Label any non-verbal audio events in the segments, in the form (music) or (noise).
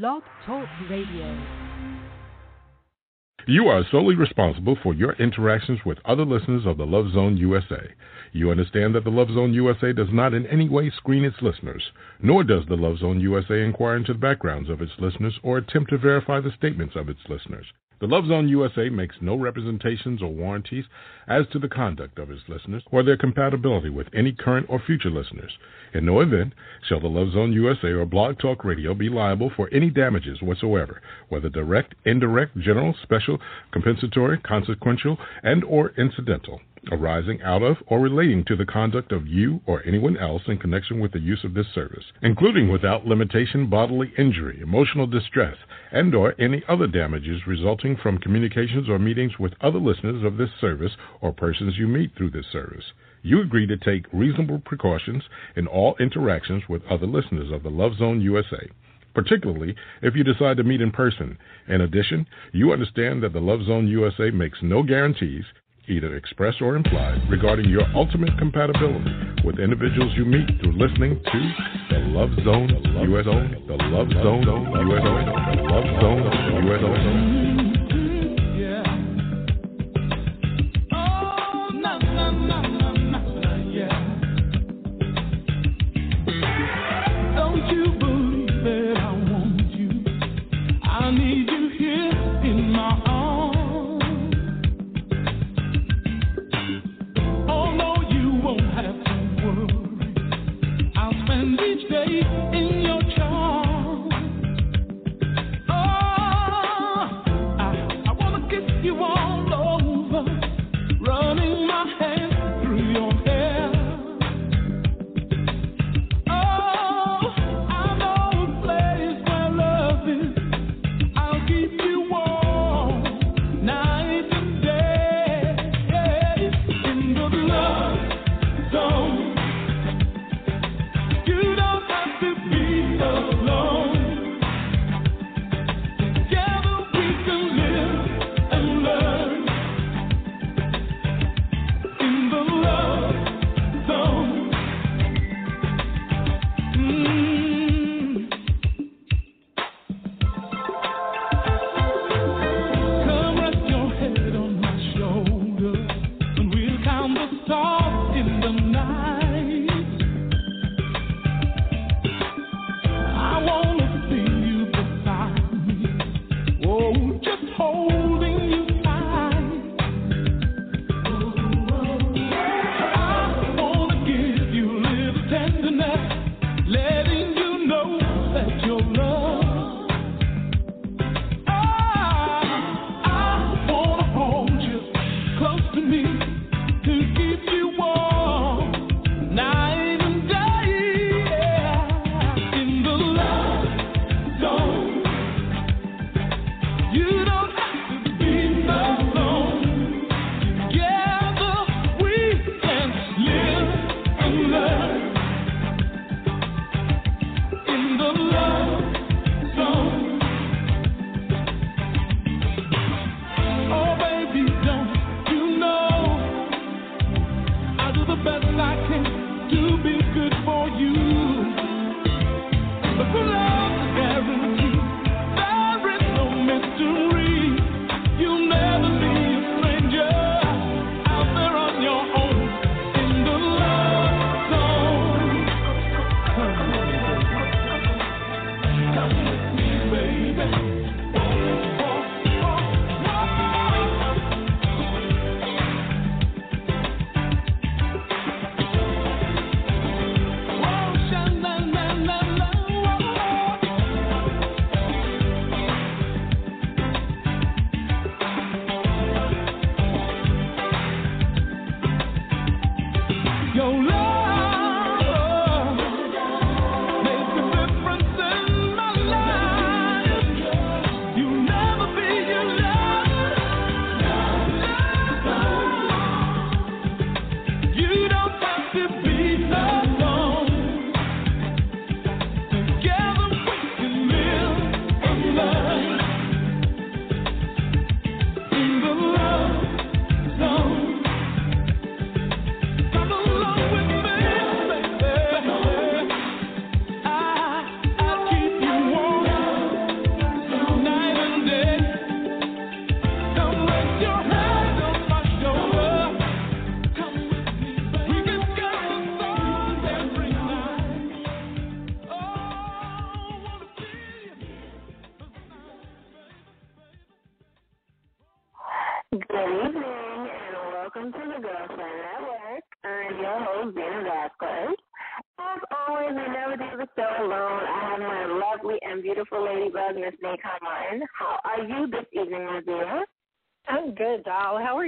Blog Talk Radio. You are solely responsible for your interactions with other listeners of the Love Zone USA. You understand that the Love Zone USA does not in any way screen its listeners, nor does the Love Zone USA inquire into the backgrounds of its listeners or attempt to verify the statements of its listeners. The Love Zone USA makes no representations or warranties as to the conduct of its listeners or their compatibility with any current or future listeners. In no event shall the Love Zone USA or Blog Talk Radio be liable for any damages whatsoever, whether direct, indirect, general, special, compensatory, consequential, and or incidental arising out of or relating to the conduct of you or anyone else in connection with the use of this service, including without limitation bodily injury, emotional distress, and or any other damages resulting from communications or meetings with other listeners of this service or persons you meet through this service. You agree to take reasonable precautions in all interactions with other listeners of the Love Zone USA particularly if you decide to meet in person. In addition, you understand that the Love Zone USA makes no guarantees either express or implied, regarding your ultimate compatibility with individuals you meet through listening to the Love Zone USA, the Love Zone USA, the Love Zone USA. Good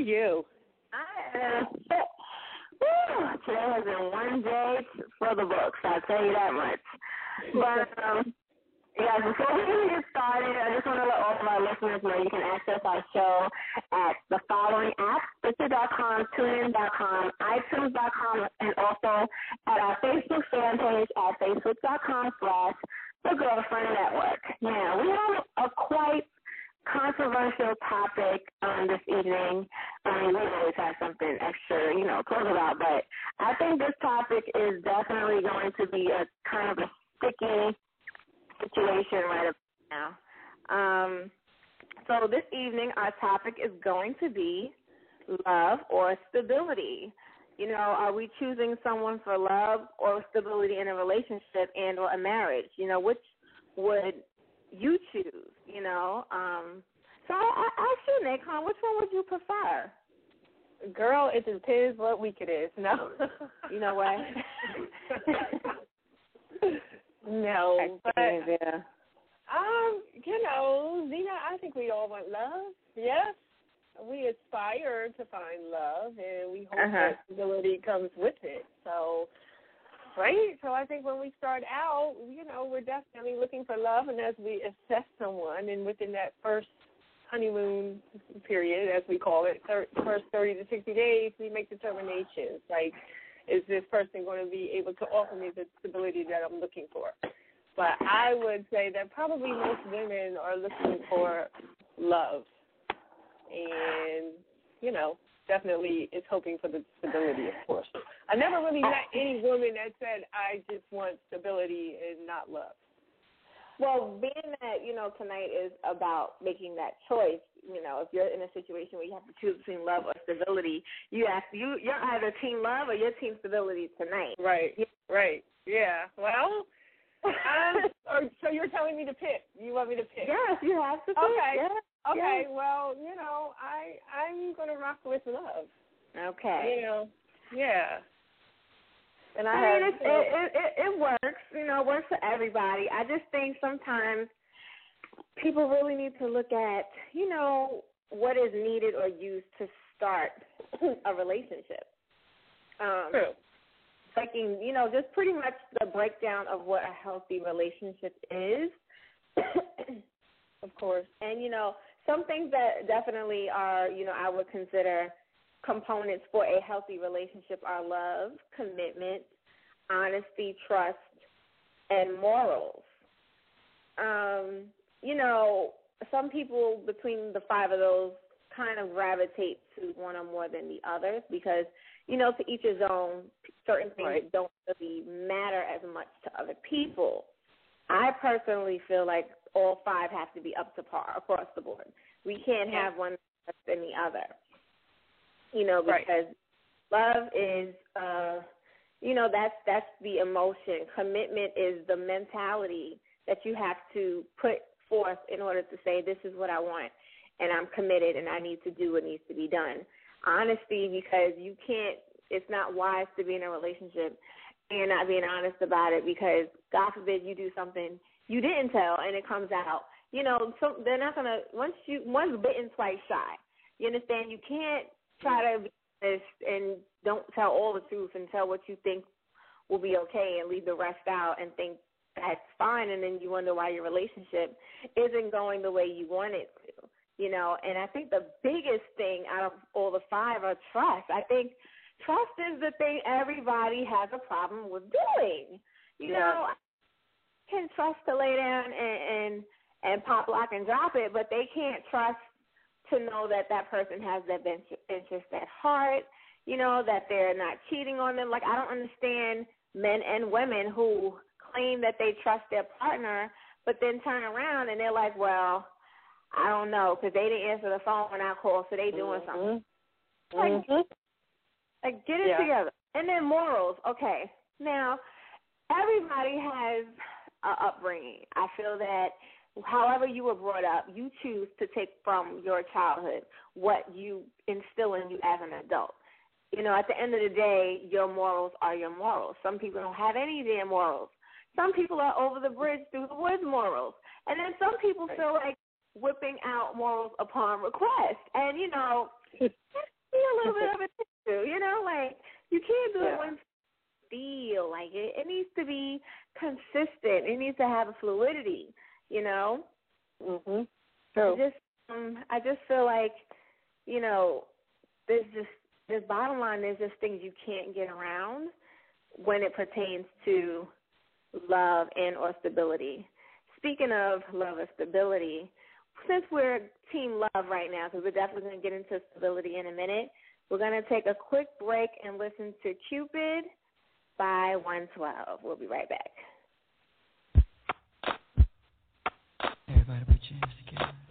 you? I am Woo! Today has been one day for the books, I'll tell you that much. But um yeah, before we even get started, I just want to let all of our listeners know you can access our show at the following apps, Stitcher.com, TuneIn.com, iTunes.com, and also at our Facebook fan page at Facebook.com slash The Girlfriend Network. Now, we have a quite controversial topic um, this evening. I mean, we always have something extra, you know, talk about, but I think this topic is definitely going to be a kind of a sticky situation right now. Um, so this evening, our topic is going to be love or stability. You know, are we choosing someone for love or stability in a relationship and or a marriage? You know, which would you choose? You know, um, so I, I ask you, Nacon, which one would you prefer? Girl, it depends what week it is. No, (laughs) you know what? (laughs) No, but yeah. um, you know, Zena, I think we all want love. Yes, we aspire to find love, and we hope uh-huh. that stability comes with it. So, right. So I think when we start out, you know, we're definitely looking for love, and as we assess someone, and within that first honeymoon period, as we call it, thir- first thirty to sixty days, we make determinations like is this person going to be able to offer me the stability that I'm looking for? But I would say that probably most women are looking for love. And, you know, definitely is hoping for the stability, of course. I never really met any woman that said, I just want stability and not love. Well, being that, you know, tonight is about making that choice, you know, if you're in a situation where you have to choose between love or stability, you have you you're either team love or you're team stability tonight. Right. Yeah. Right. Yeah. Well, um, (laughs) or, so you're telling me to pick. You want me to pick? Yes, you have to pick. Okay. Yes. Okay. Yes. Well, you know, I I'm gonna rock with love. Okay. You know. Yeah. And I, I have, mean, it, it, it it works. You know, it works for everybody. I just think sometimes people really need to look at, you know, what is needed or used to start a relationship. Um, True. Taking, you know, just pretty much the breakdown of what a healthy relationship is. (coughs) of course. And you know, some things that definitely are, you know, I would consider components for a healthy relationship are love, commitment, honesty, trust, and morals. Um, you know, some people between the five of those kind of gravitate to one or more than the others because, you know, to each his own, certain things right. don't really matter as much to other people. I personally feel like all five have to be up to par across the board. We can't yeah. have one less than the other. You know, because right. love is uh you know, that's that's the emotion. Commitment is the mentality that you have to put forth in order to say this is what I want and I'm committed and I need to do what needs to be done. Honesty because you can't it's not wise to be in a relationship and not being honest about it because God forbid you do something you didn't tell and it comes out. You know, so they're not gonna once you once bitten twice shy. You understand? You can't try to be honest and don't tell all the truth and tell what you think will be okay and leave the rest out and think that's fine and then you wonder why your relationship isn't going the way you want it to. You know, and I think the biggest thing out of all the five are trust. I think trust is the thing everybody has a problem with doing. You yeah. know, can trust to lay down and, and and pop lock and drop it, but they can't trust to know that that person has their interest at heart. You know that they're not cheating on them. Like I don't understand men and women who claim that they trust their partner, but then turn around and they're like, "Well, I don't know because they didn't answer the phone when I called, so they doing mm-hmm. something." Mm-hmm. Like, like get it yeah. together. And then morals. Okay, now everybody has a upbringing. I feel that however you were brought up, you choose to take from your childhood what you instill in you as an adult. You know, at the end of the day, your morals are your morals. Some people don't have any damn morals. Some people are over the bridge through the woods morals. And then some people feel like whipping out morals upon request. And, you know, (laughs) be a little bit of a too, you know, like you can't do yeah. it when feel like it. It needs to be consistent. It needs to have a fluidity, you know. Mhm. So I just um I just feel like, you know, there's just this bottom line there's just things you can't get around when it pertains to love and or stability. Speaking of love and stability, since we're team love right now, because we're definitely going to get into stability in a minute, we're going to take a quick break and listen to Cupid by 112. We'll be right back. Everybody put your hands together.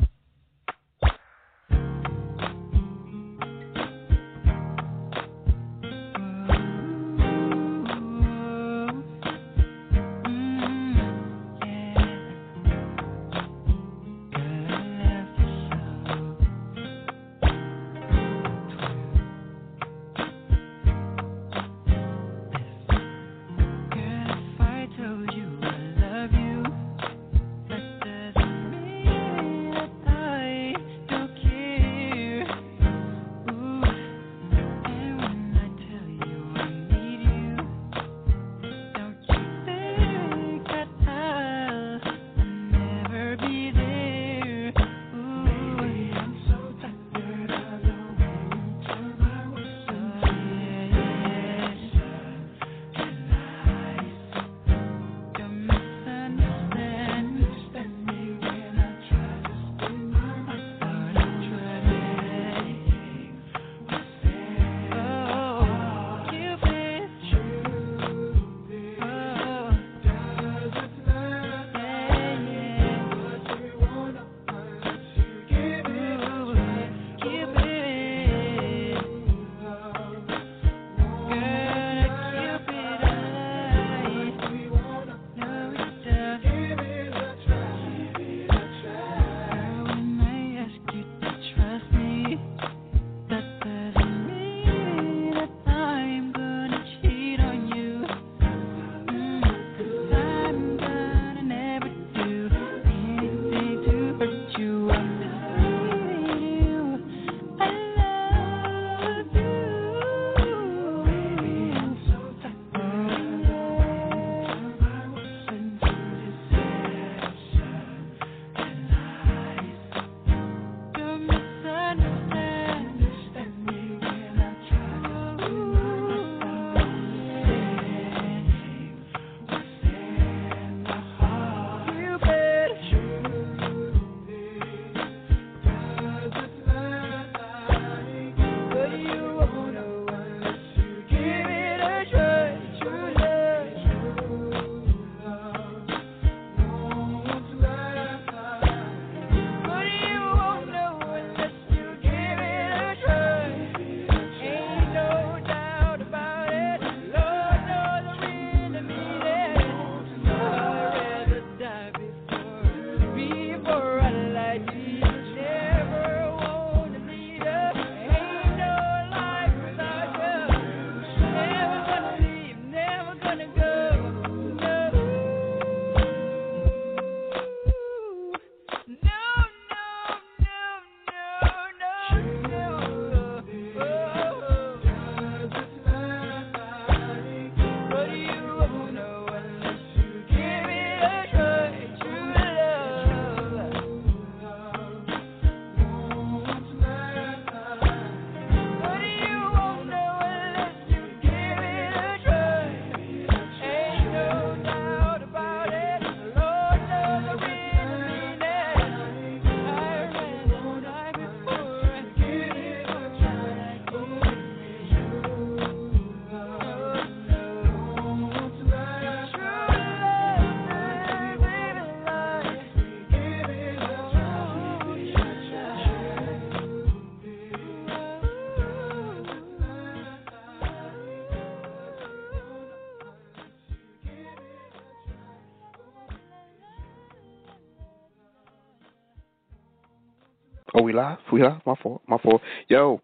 Oh, we live? We live? My fault. My fault. Yo,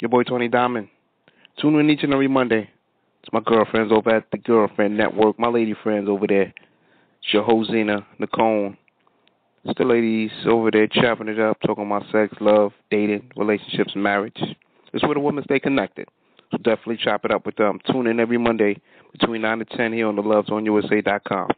your boy Tony Diamond. Tune in each and every Monday. It's my girlfriends over at the Girlfriend Network. My lady friends over there. It's your host, Zena Nicole. It's the ladies over there chopping it up, talking about sex, love, dating, relationships, marriage. It's where the women stay connected. So definitely chop it up with them. Tune in every Monday between 9 and 10 here on the lovezoneUSA.com.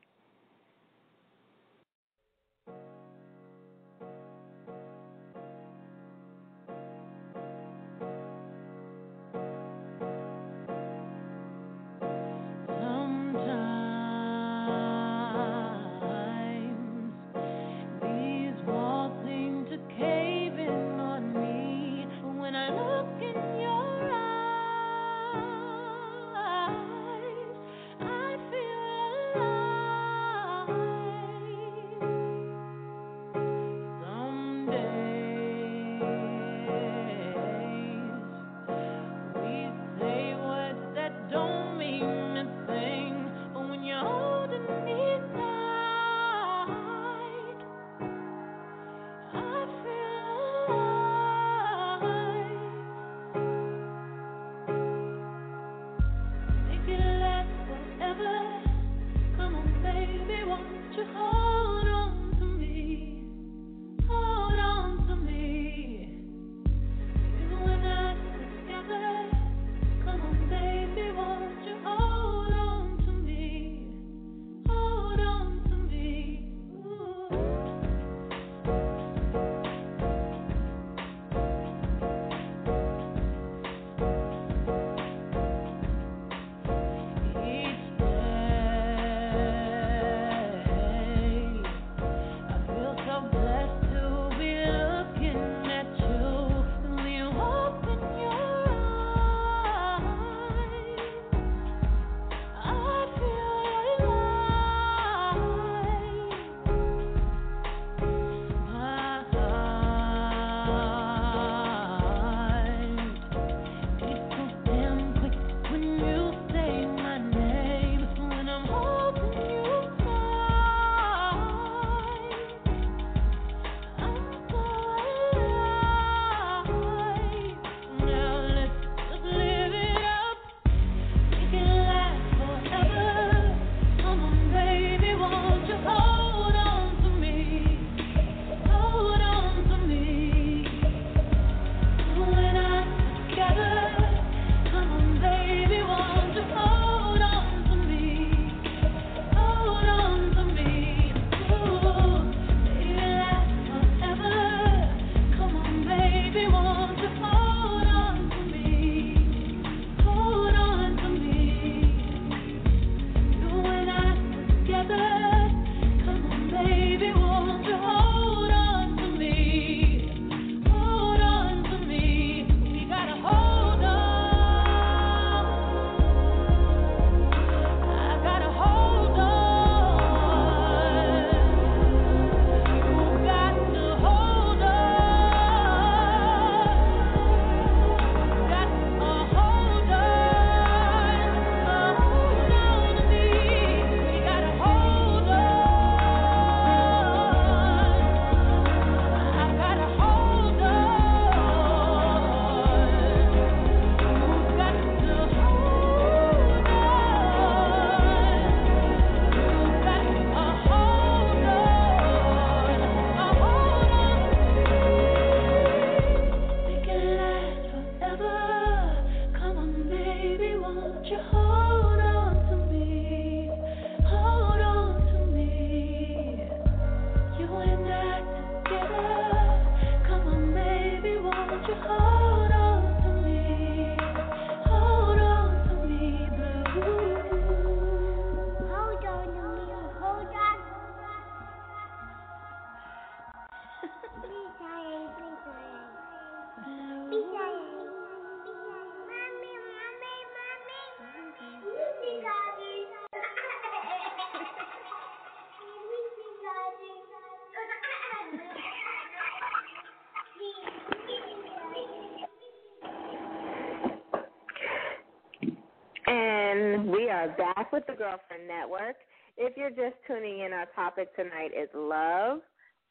with the Girlfriend Network. If you're just tuning in, our topic tonight is love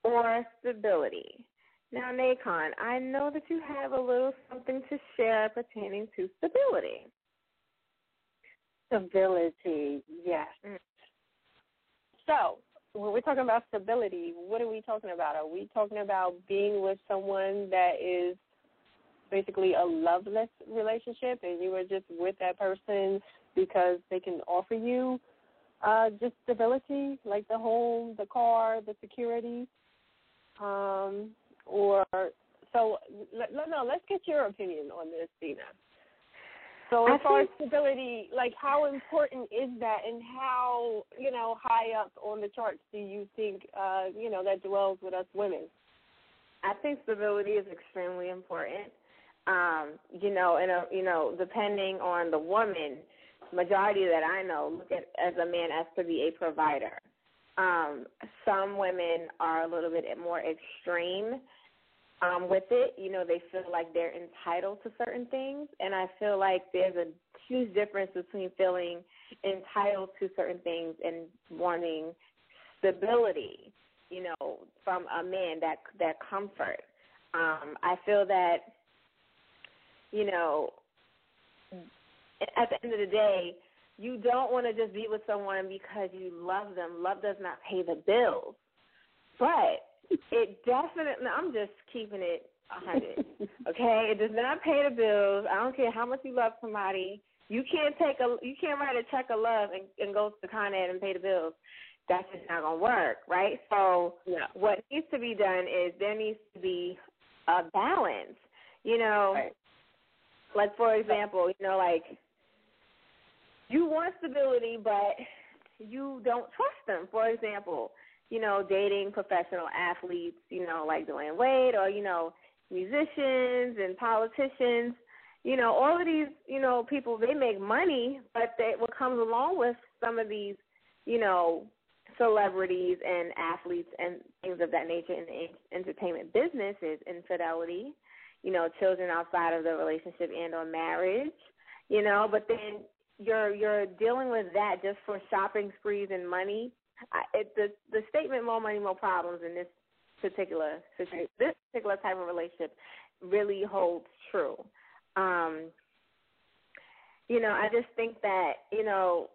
or stability. Now, Nacon, I know that you have a little something to share pertaining to stability. Stability, yes. Mm. So, when we're talking about stability, what are we talking about? Are we talking about being with someone that is basically a loveless relationship and you are just with that person because they can offer you uh, just stability, like the home, the car, the security? Um, or so, no, let's get your opinion on this, Dina. So as far as stability, like how important is that, and how you know high up on the charts do you think uh, you know that dwells with us women? I think stability is extremely important. Um, you know, and a, you know, depending on the woman, majority that I know look at as a man as to be a provider. Um, some women are a little bit more extreme um, with it. You know, they feel like they're entitled to certain things, and I feel like there's a huge difference between feeling entitled to certain things and wanting stability. You know, from a man that that comfort. Um, I feel that, you know, at the end of the day, you don't want to just be with someone because you love them. Love does not pay the bills, but it definitely. I'm just keeping it a hundred. (laughs) okay, it does not pay the bills. I don't care how much you love somebody. You can't take a. You can't write a check of love and, and go to Con Ed and pay the bills. That's just not gonna work, right? So yeah. what needs to be done is there needs to be a balance. You know, right. like for example, you know, like you want stability, but you don't trust them. For example, you know, dating professional athletes, you know, like Dwyane Wade or, you know, musicians and politicians, you know, all of these, you know, people they make money, but they what comes along with some of these, you know, celebrities and athletes and things of that nature in the entertainment business is infidelity, you know, children outside of the relationship and or marriage, you know, but then you're you're dealing with that just for shopping sprees and money I, it, the the statement "more money, more problems" in this particular situation, this particular type of relationship really holds true. Um, you know, I just think that you know,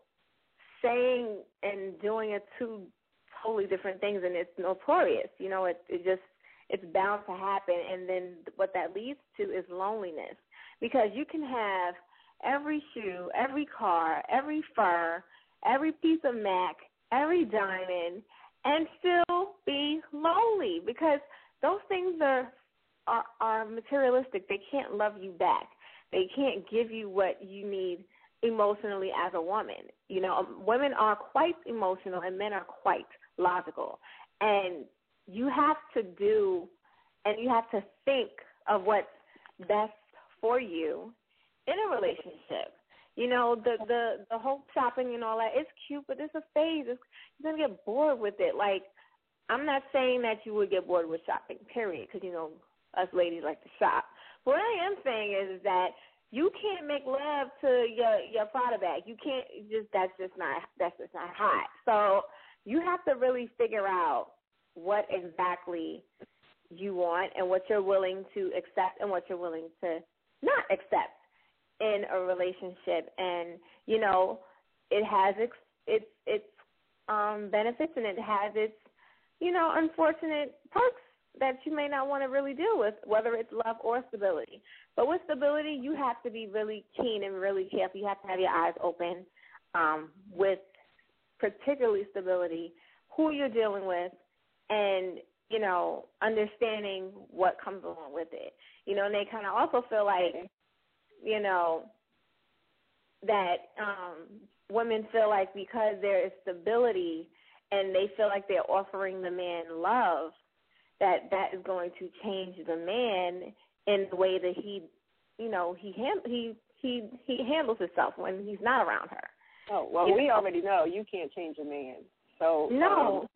saying and doing are two totally different things, and it's notorious. You know, it it just it's bound to happen, and then what that leads to is loneliness because you can have every shoe, every car, every fur, every piece of Mac, every diamond and still be lonely because those things are are, are materialistic. They can't love you back. They can't give you what you need emotionally as a woman. You know, um, women are quite emotional and men are quite logical. And you have to do and you have to think of what's best for you in a relationship. You know, the the the whole shopping and all that. It's cute, but it's a phase. It's, you're gonna get bored with it. Like, I'm not saying that you would get bored with shopping, period, because you know us ladies like to shop. But what I am saying is that you can't make love to your your Prada bag. You can't just that's just not that's just not hot. So you have to really figure out what exactly you want and what you're willing to accept and what you're willing to not accept in a relationship and you know it has its its its um benefits and it has its you know unfortunate perks that you may not want to really deal with whether it's love or stability. But with stability you have to be really keen and really careful. You have to have your eyes open um with particularly stability who you're dealing with and you know understanding what comes along with it. You know and they kind of also feel like you know, that um, women feel like because there is stability and they feel like they're offering the man love, that that is going to change the man in the way that he, you know, he hand, he he he handles himself when he's not around her. Oh well, you we know? already know you can't change a man. So no, um,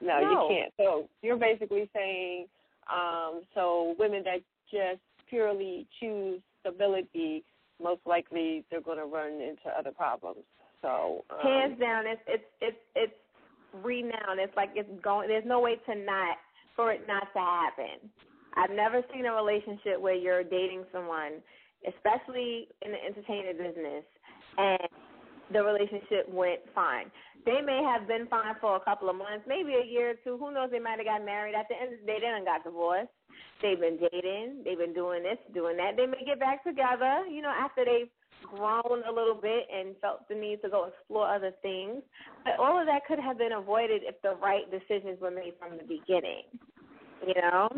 no, no, you can't. So you're basically saying, um, so women that just purely choose stability most likely they're going to run into other problems. So um, hands down, it's it's it's it's renowned. It's like it's going. There's no way to not for it not to happen. I've never seen a relationship where you're dating someone, especially in the entertainment business, and the relationship went fine. They may have been fine for a couple of months, maybe a year or two. Who knows? They might have got married. At the end they done got divorced. They've been dating. They've been doing this, doing that. They may get back together, you know, after they've grown a little bit and felt the need to go explore other things. But all of that could have been avoided if the right decisions were made from the beginning. You know?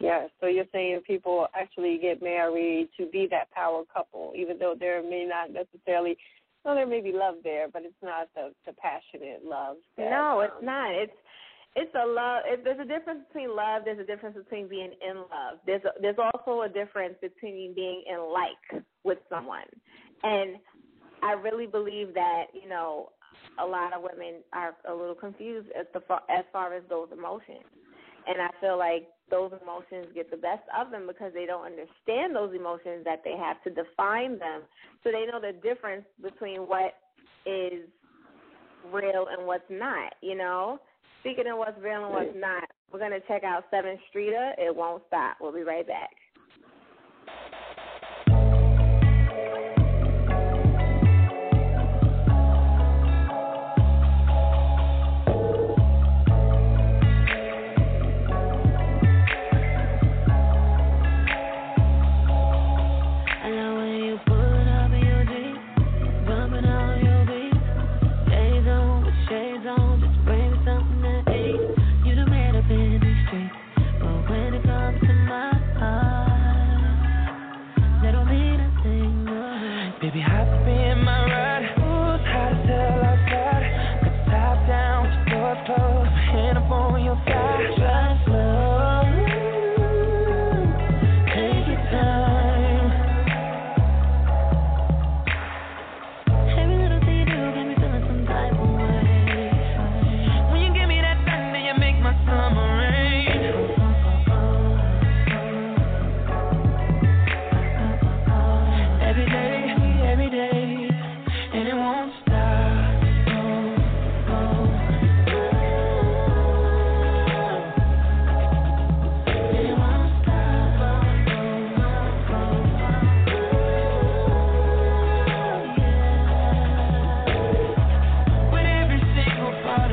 Yeah, so you're saying people actually get married to be that power couple, even though there may not necessarily, well, there may be love there, but it's not the the passionate love. That, no, um, it's not. It's it's a love. It, there's a difference between love. There's a difference between being in love. There's a, there's also a difference between being in like with someone, and I really believe that you know a lot of women are a little confused as the far, as far as those emotions, and I feel like those emotions get the best of them because they don't understand those emotions that they have to define them, so they know the difference between what is real and what's not. You know Speaking of what's real and what's not, we're going to check out Sevyn Streeter. It won't stop. We'll be right back.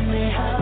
me how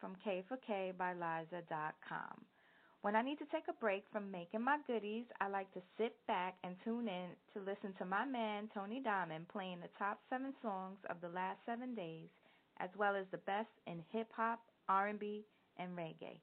from K4K by Liza.com. When I need to take a break from making my goodies, I like to sit back and tune in to listen to my man Tony Diamond playing the top seven songs of the last seven days, as well as the best in hip hop, R&B, and reggae.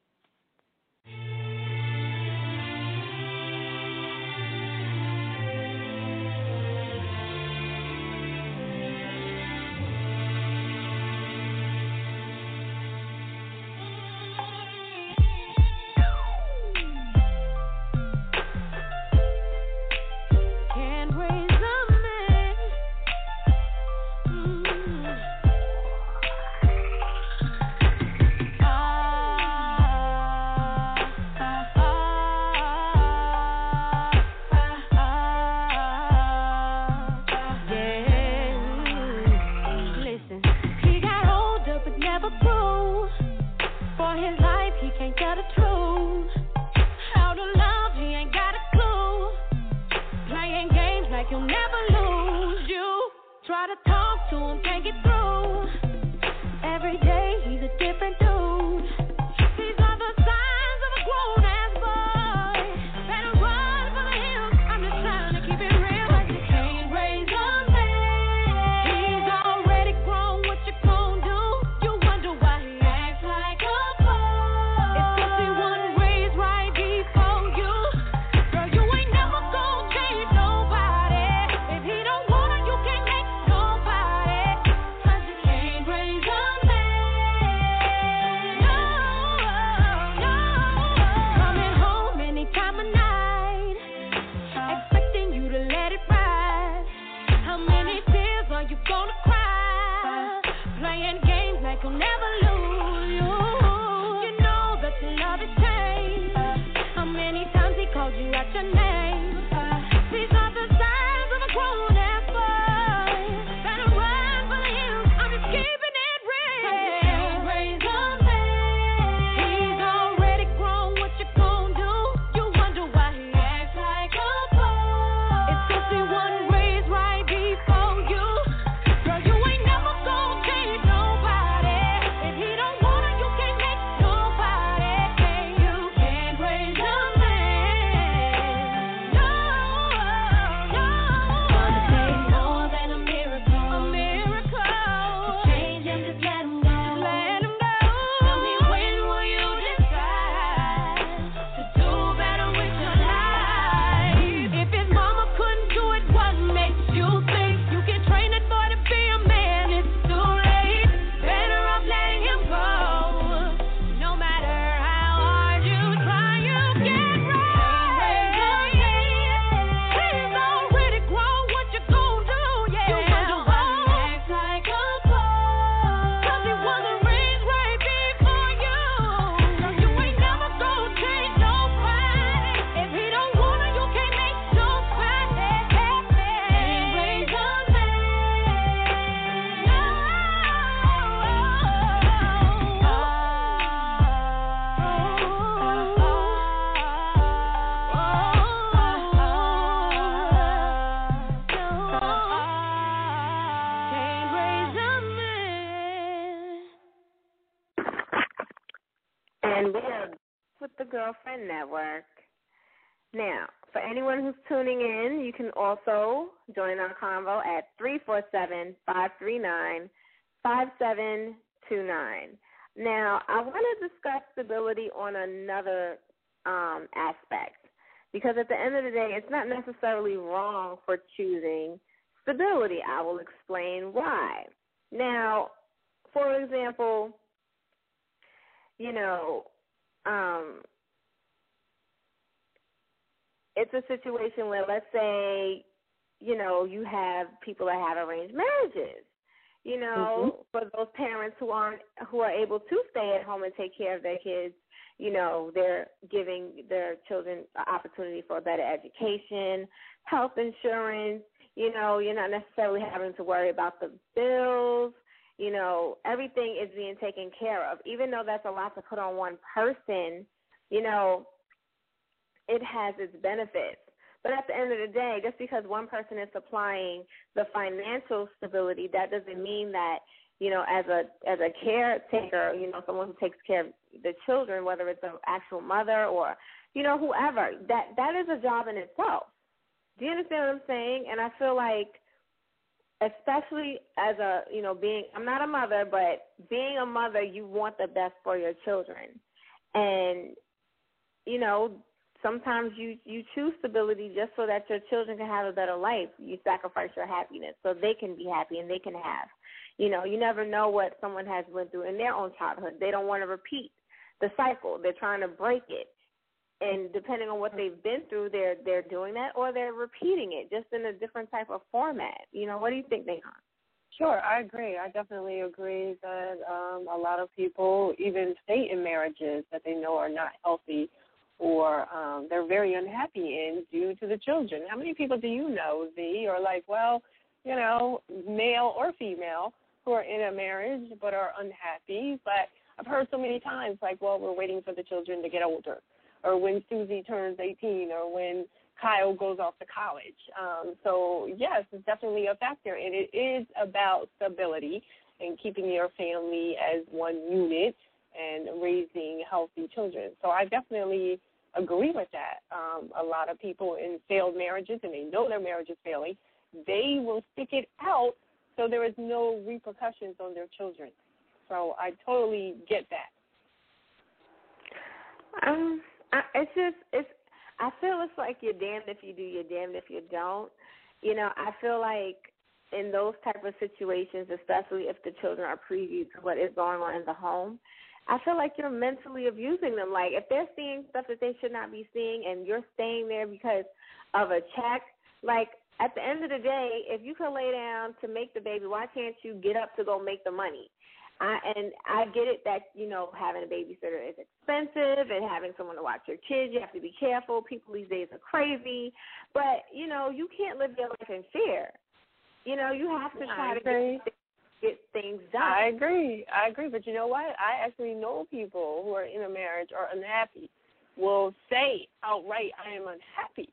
Tuning in, you can also join our convo at 347 539 5729. Now, I want to discuss stability on another um, aspect because at the end of the day, it's not necessarily wrong for choosing stability. I will explain why. Now, for example, you know, um, it's a situation where let's say, you know, you have people that have arranged marriages. You know, mm-hmm. for those parents who aren't who are able to stay at home and take care of their kids, you know, they're giving their children an opportunity for a better education, health insurance, you know, you're not necessarily having to worry about the bills, you know, everything is being taken care of. Even though that's a lot to put on one person, you know, it has its benefits. But at the end of the day, just because one person is supplying the financial stability, that doesn't mean that you know, as a as a caretaker, you know, someone who takes care of the children, whether it's an actual mother or you know whoever, that that is a job in itself. Do you understand what I'm saying? And I feel like, especially as a you know being, I'm not a mother, but being a mother, you want the best for your children, and you know sometimes you you choose stability just so that your children can have a better life. You sacrifice your happiness so they can be happy and they can have. You know, you never know what someone has went through in their own childhood. They don't want to repeat the cycle. They're trying to break it. And depending on what they've been through, they're they're doing that or they're repeating it just in a different type of format. You know, what do you think, Neha? Sure, I agree. I definitely agree that um, a lot of people even stay in marriages that they know are not healthy or um, they're very unhappy in due to the children. How many people do you know, Z, are like, well, you know, male or female, who are in a marriage but are unhappy? But I've heard so many times, like, well, we're waiting for the children to get older, or when Susie turns 18, or when Kyle goes off to college. Um, so, yes, it's definitely a factor, and it is about stability and keeping your family as one unit and raising healthy children. So I definitely agree with that. Um, a lot of people in failed marriages, and they know their marriage is failing, they will stick it out so there is no repercussions on their children. So I totally get that. Um, I, it's just it's. I feel it's like you're damned if you do, you're damned if you don't. You know, I feel like in those type of situations, especially if the children are preview to what is going on in the home, I feel like you're mentally abusing them. Like if they're seeing stuff that they should not be seeing and you're staying there because of a check, like at the end of the day, if you can lay down to make the baby, why can't you get up to go make the money? I and I get it that, you know, having a babysitter is expensive and having someone to watch your kids, you have to be careful. People these days are crazy. But, you know, you can't live your life in fear. You know, you have to try to get get things done. I agree. I agree. But you know what? I actually know people who are in a marriage are unhappy will say outright, I am unhappy,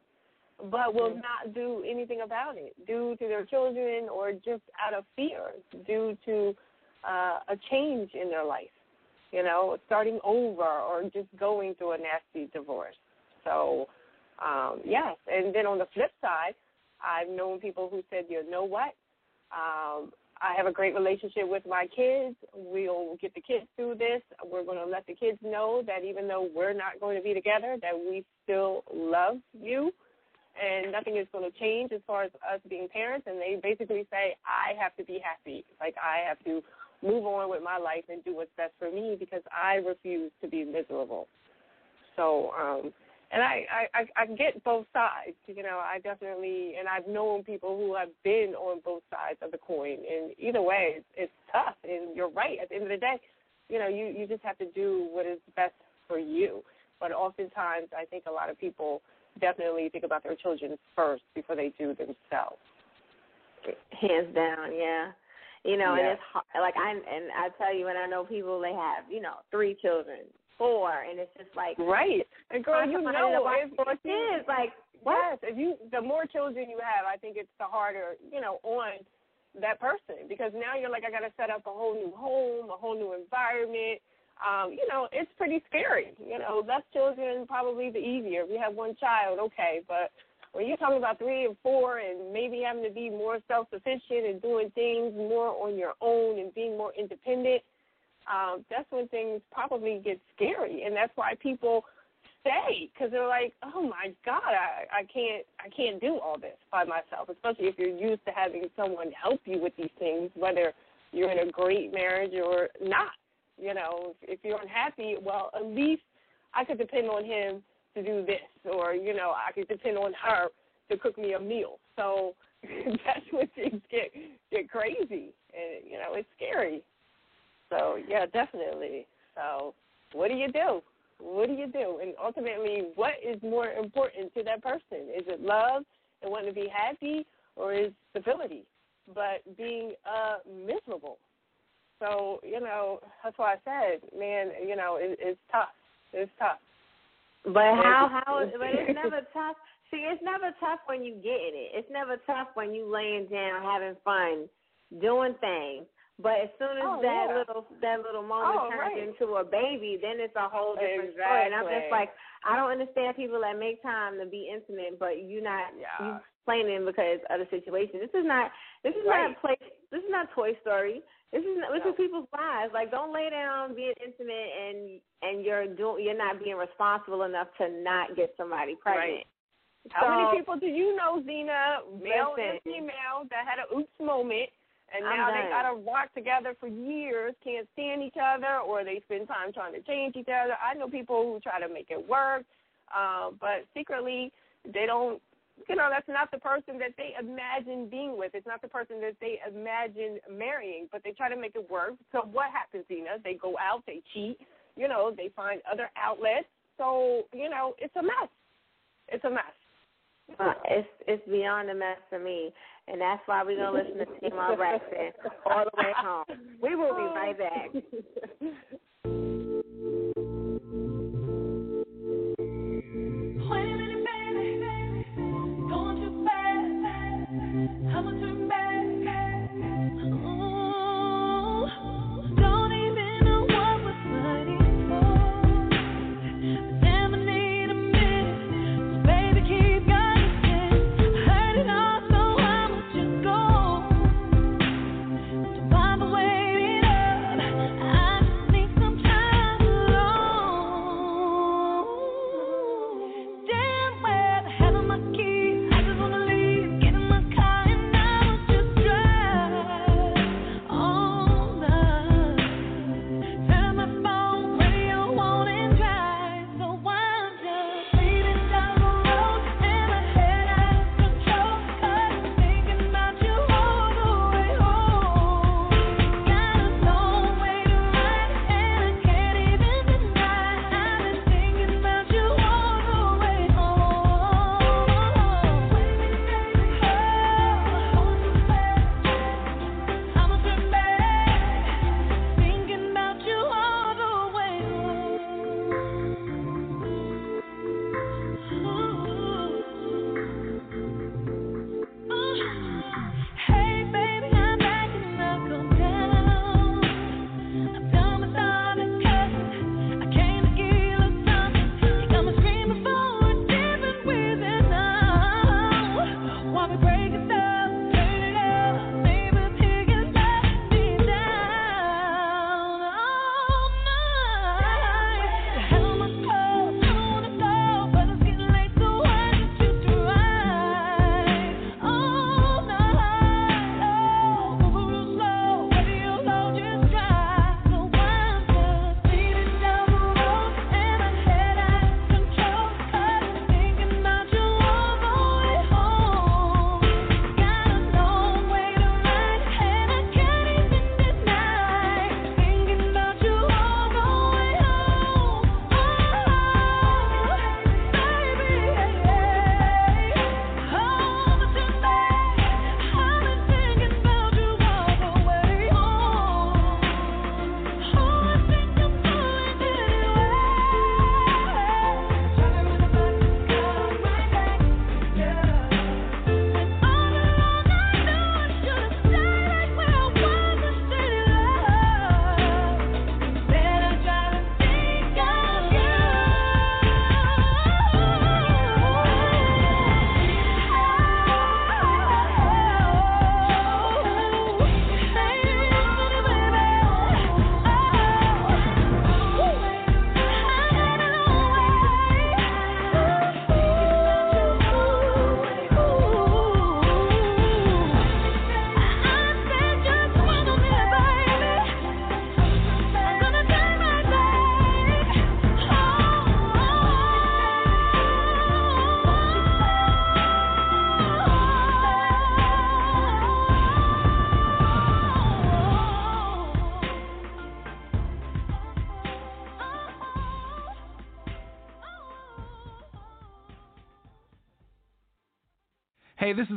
but will mm-hmm. not do anything about it due to their children or just out of fear, due to uh, a change in their life, you know, starting over or just going through a nasty divorce. So, um, yes. And then on the flip side, I've known people who said, you know what? Um, I have a great relationship with my kids. We'll get the kids through this. We're going to let the kids know that even though we're not going to be together, that we still love you and nothing is going to change as far as us being parents. And they basically say, I have to be happy. Like, I have to move on with my life and do what's best for me because I refuse to be miserable. So, um, and I, I I get both sides. You know, I definitely and I've known people who have been on both sides of the coin. And either way, it's, it's tough. And you're right. At the end of the day, you know, you you just have to do what is best for you. But oftentimes, I think a lot of people definitely think about their children first before they do themselves. Hands down, yeah. You know, yeah. and it's hard. like I and I tell you, and I know people they have you know three children, four, and it's just like right. And girl, you know, if, four kids, like what? Yes, if you the more children you have, I think it's the harder you know on that person because now you're like I got to set up a whole new home, a whole new environment. Um, you know, it's pretty scary. You know, less children probably the easier. If you have one child, okay, but when you're talking about three and four and maybe having to be more self sufficient and doing things more on your own and being more independent, um, that's when things probably get scary, and that's why people stay because they're like, oh my god, I, I can't I can't do all this by myself. Especially if you're used to having someone help you with these things, whether you're in a great marriage or not. You know, if you're unhappy, well, at least I could depend on him to do this, or you know, I could depend on her to cook me a meal. So (laughs) that's when things get get crazy, and you know, it's scary. So yeah, definitely. So what do you do? What do you do? And ultimately, what is more important to that person? Is it love and wanting to be happy, or is stability? But being uh, miserable. So you know, that's why I said, man, you know, it, it's tough. It's tough. But how how but it's (laughs) never tough. See, it's never tough when you getting it. It's never tough when you laying down having fun, doing things. But as soon as Oh, that yeah. little that little moment Oh, turns right. into a baby, then it's a whole different story. And I'm just like, I don't understand people that make time to be intimate, but you're not Yeah. you complaining because of the situation. This is not this is Right. not play this is not Toy Story. This is not, this No. is people's lives. Like, don't lay down being intimate and and you're doing you're not being responsible enough to not get somebody pregnant. How So- many people do you know, Zena, male Listen. and female, that had a oops moment, and now they gotta rock together for years, can't stand each other, or they spend time trying to change each other. I know people who try to make it work, um, but secretly they don't. You know, that's not the person that they imagine being with. It's not the person that they imagine marrying, but they try to make it work. So what happens, Zena? They go out, they cheat. You know, they find other outlets. So you know, it's a mess. It's a mess. Uh, it's it's beyond a mess for me, and that's why we're gonna listen to Tamar Braxton (laughs) all the way home. We will be right back. (laughs)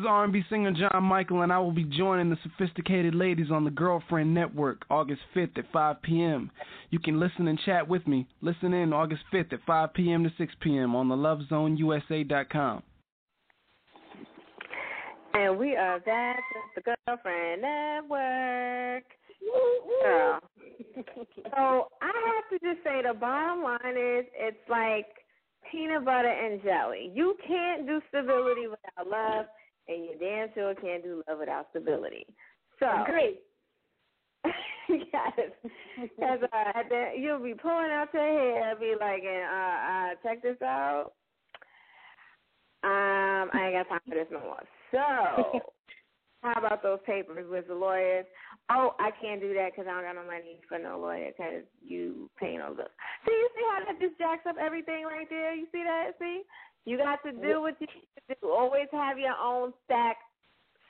R&B singer John Michael, and I will be joining the Sophisticated Ladies on the Girlfriend Network August 5th at 5 p.m. You can listen and chat with me. Listen in August 5th at 5 p.m. to 6 p.m. on the LoveZoneUSA.com. And we are back with the Girlfriend Network. Girl. (laughs) so I have to just say the bottom line is it's like peanut butter and jelly. You can't do stability without love, and you damn sure can't do love without stability. So Great. (laughs) yes, because uh, then you'll be pulling out your hair, be like, and uh, uh, check this out. Um, I ain't got time for this no more. So, (laughs) how about those papers with the lawyers? Oh, I can't do that because I don't got no money for no lawyer because you paying all the. See, you see how that just jacks up everything right there. You see that? See, you got to do what you need to do. Always have your own stack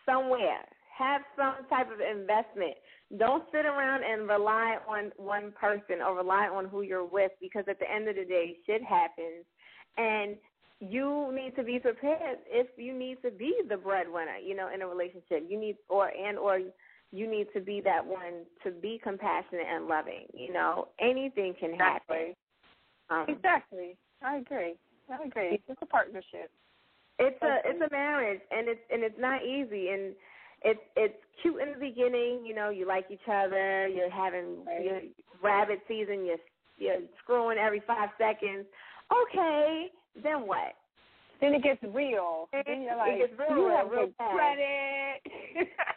somewhere. Have some type of investment. Don't sit around and rely on one person or rely on who you're with because at the end of the day, shit happens, and you need to be prepared if you need to be the breadwinner. You know, in a relationship, you need or and or you need to be that one to be compassionate and loving. You know, anything can happen. Um, Exactly. I agree. I agree. It's a partnership. it's a it's a marriage and it's and it's not easy and it's it's cute in the beginning you know you like each other you're having your rabbit season you're you're screwing every five seconds okay then what Then it gets real. Then you're it like, gets real, you real, have real good credit.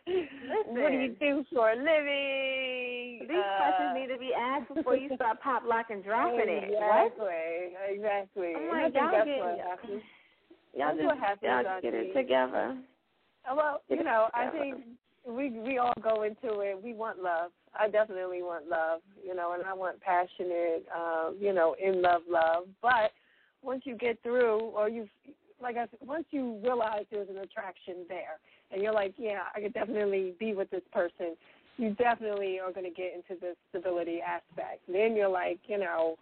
(laughs) what do you do for a living? these Uh, questions need to be asked before you start pop locking, and (laughs) dropping it what Exactly. Exactly. And my I God, that's get- what (sighs) happens. y'all just happens, y'all get it together Uh, Well, you it know, I think we we all go into it. We want love. I definitely want love, you know, and I want passionate, um, you know, in love, love. But once you get through, or you, like I said, once you realize there's an attraction there, and you're like, yeah, I could definitely be with this person. You definitely are going to get into the stability aspect. Then you're like, you know,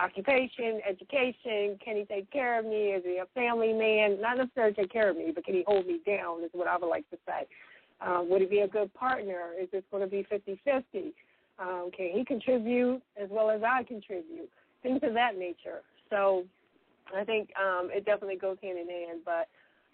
occupation, education. Can he take care of me? Is he a family man? Not necessarily take care of me, but can he hold me down? Is what I would like to say. Um, would he be a good partner? Is this going to be fifty-fifty? Um, can he contribute as well as I contribute? Things of that nature. So I think um, it definitely goes hand in hand. But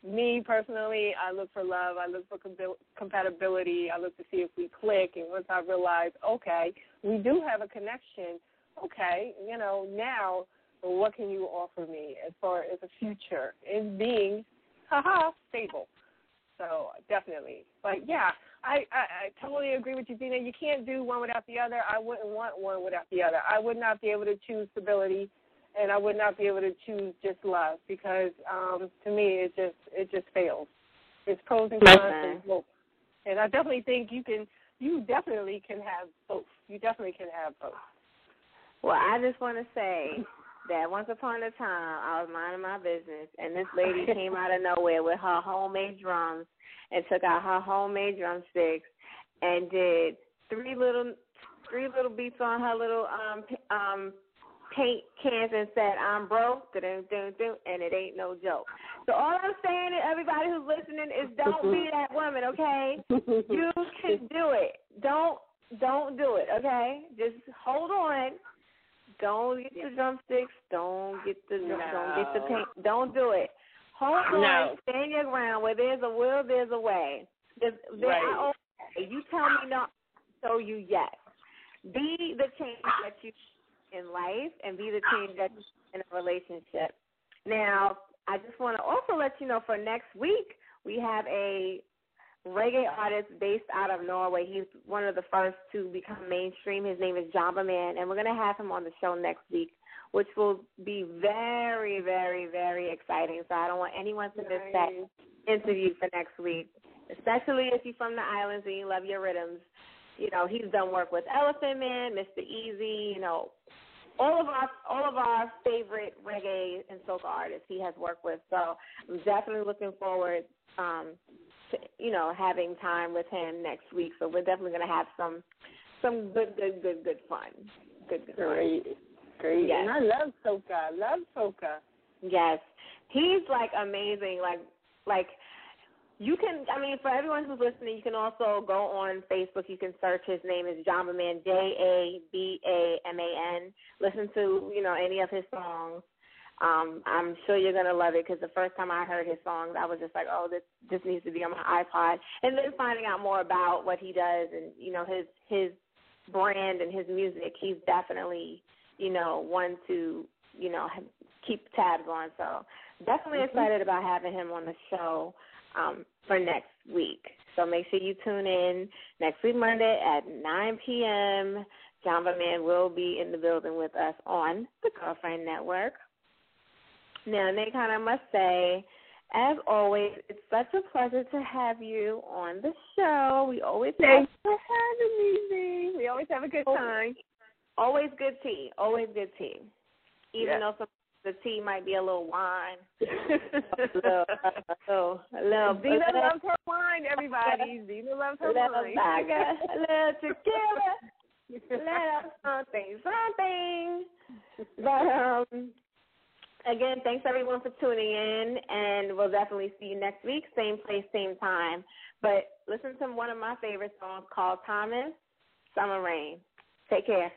me personally, I look for love. I look for com- compatibility. I look to see if we click. And once I realize, okay, we do have a connection. Okay, you know, now what can you offer me as far as a future in being, haha, stable? So definitely, but yeah, I, I I totally agree with you, Dina. You can't do one without the other. I wouldn't want one without the other. I would not be able to choose stability, and I would not be able to choose just love because um, to me it just it just fails. It's pros and cons and both. And I definitely think you can you definitely can have both. You definitely can have both. Well, I just want to say that once upon a time, I was minding my business, and this lady came out of nowhere with her homemade drums and took out her homemade drumsticks and did three little three little beats on her little um um paint cans and said, "I'm broke," and it ain't no joke. So all I'm saying to everybody who's listening is, don't be (laughs) that woman, okay? (laughs) You can do it. Don't don't do it, okay? Just hold on. Don't get the drumsticks. Don't get the don't get the paint. Don't do it. Hold on. No. Stand your ground. Where there's a will, there's a way. There's, there, Right. I you tell me no, I'll you yes. Be the change that you in life, and be the change that you in a relationship. Now, I just want to also let you know for next week we have a reggae artist based out of Norway. He's one of the first to become mainstream. His name is Jamba Man, and we're going to have him on the show next week, which will be very, very, very exciting. So I don't want anyone to miss that interview for next week, especially if you're from the islands and you love your rhythms. You know, he's done work with Elephant Man, Mr. Easy, you know, all of our all of our favorite reggae and soca artists he has worked with. So I'm definitely looking forward um to, you know, having time with him next week. So we're definitely gonna have some some good, good, good, good fun. Good, good fun. Great, great. Yes. And I love soca. I love soca. Yes. He's like amazing. Like like you can I mean for everyone who's listening, you can also go on Facebook, you can search his name is Jamba Man J A B A M A N. Listen to, you know, any of his songs. Um, I'm sure you're gonna love it because the first time I heard his songs, I was just like, oh, this this needs to be on my iPod. And then finding out more about what he does and you know his his brand and his music, he's definitely you know one to you know keep tabs on. So definitely mm-hmm. excited about having him on the show um, for next week. So make sure you tune in next week Monday at 9 p.m. Jamba Man will be in the building with us on the Girlfriend Network. Now, Nick, I must say, as always, it's such a pleasure to have you on the show. We always thanks for having me. We always have a good time. Always good tea. Always good tea. Even yeah. though some the tea might be a little wine. (laughs) a little, a little, a loves her wine, everybody. (laughs) Zena loves her little wine. Vodka, a little tequila, (laughs) little something, something. But um, again, thanks everyone for tuning in, and we'll definitely see you next week, same place, same time. But listen to one of my favorite songs called Thomas, Summer Rain. Take care.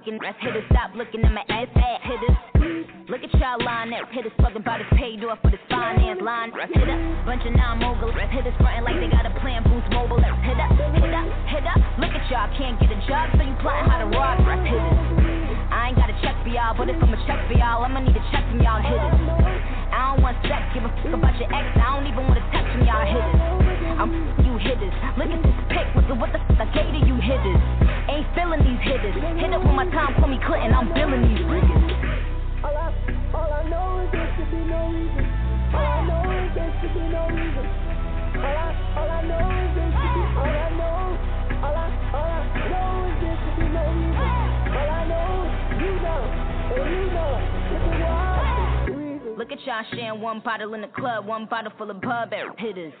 Looking breath hitters. Stop looking at my ass ass hitters. Look at y'all lying there. Hitters fucking about his paid off with his finance line. Breath hitter. Bunch of non-mogul. Breath hitters frontin' like they got a plan. Boost mobile. Hitter, hitter, hitter. Look at y'all. Can't get a job, so you plotting how to rob. Hitters. I ain't got a check for y'all, but if I'm a check for y'all, I'ma need a check from y'all hitters. I don't want sex, give a fuck about your ex. I don't even want to touch from y'all hitters. I'm you hitters. Look at this pic, what the what the fuck I gave to you hitters. Ain't feeling these hitters. Hit up when my time, call me Clinton. I'm billing these niggas. All I, all I know is there should be no reason. All I know is there should be no reason. All I, all I know is there should be. All I know, Look sharing one bottle in the club, one bottle full of bub air hitters.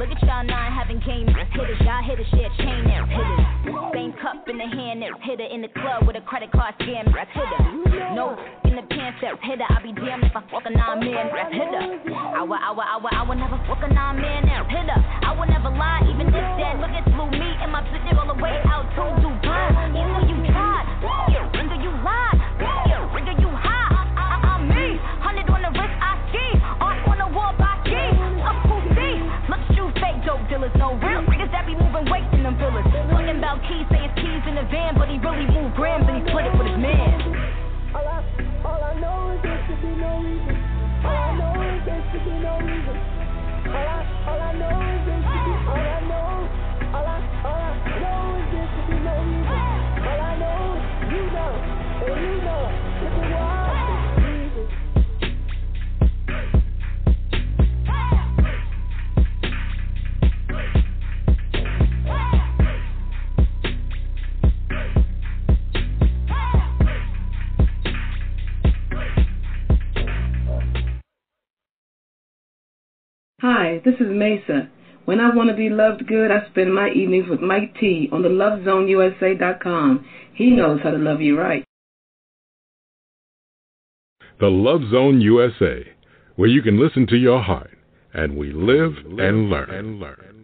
Look at y'all nine having game hitters. Y'all hitters share chain air hitters. Same cup in the hand air hitter in the club with a credit card scam rep hitter. No in the pants air hitter. I be damned if I fuck a nine man rep hitter. I will, I will, I will, I will never fuck a nine man air hitter. I will never lie, even if that nigga flew me and my bitch all the way out to Dubai. Even you tried, dealers, no real niggas that be moving weight in them villas. Talking about keys, say it's keys in the van, but he really moved grams and he split it with his man. All I, all I know is there should be no reason. All I know is there should be no reason. All I, all I know is there should be. All I know, all I, all I know is there should be no reason. All I know, you know, and you know. Hi, this is Mesa. When I want to be loved good, I spend my evenings with Mike T on the lovezoneusa.com. He knows how to love you right. The Love Zone USA, where you can listen to your heart, and we live and learn.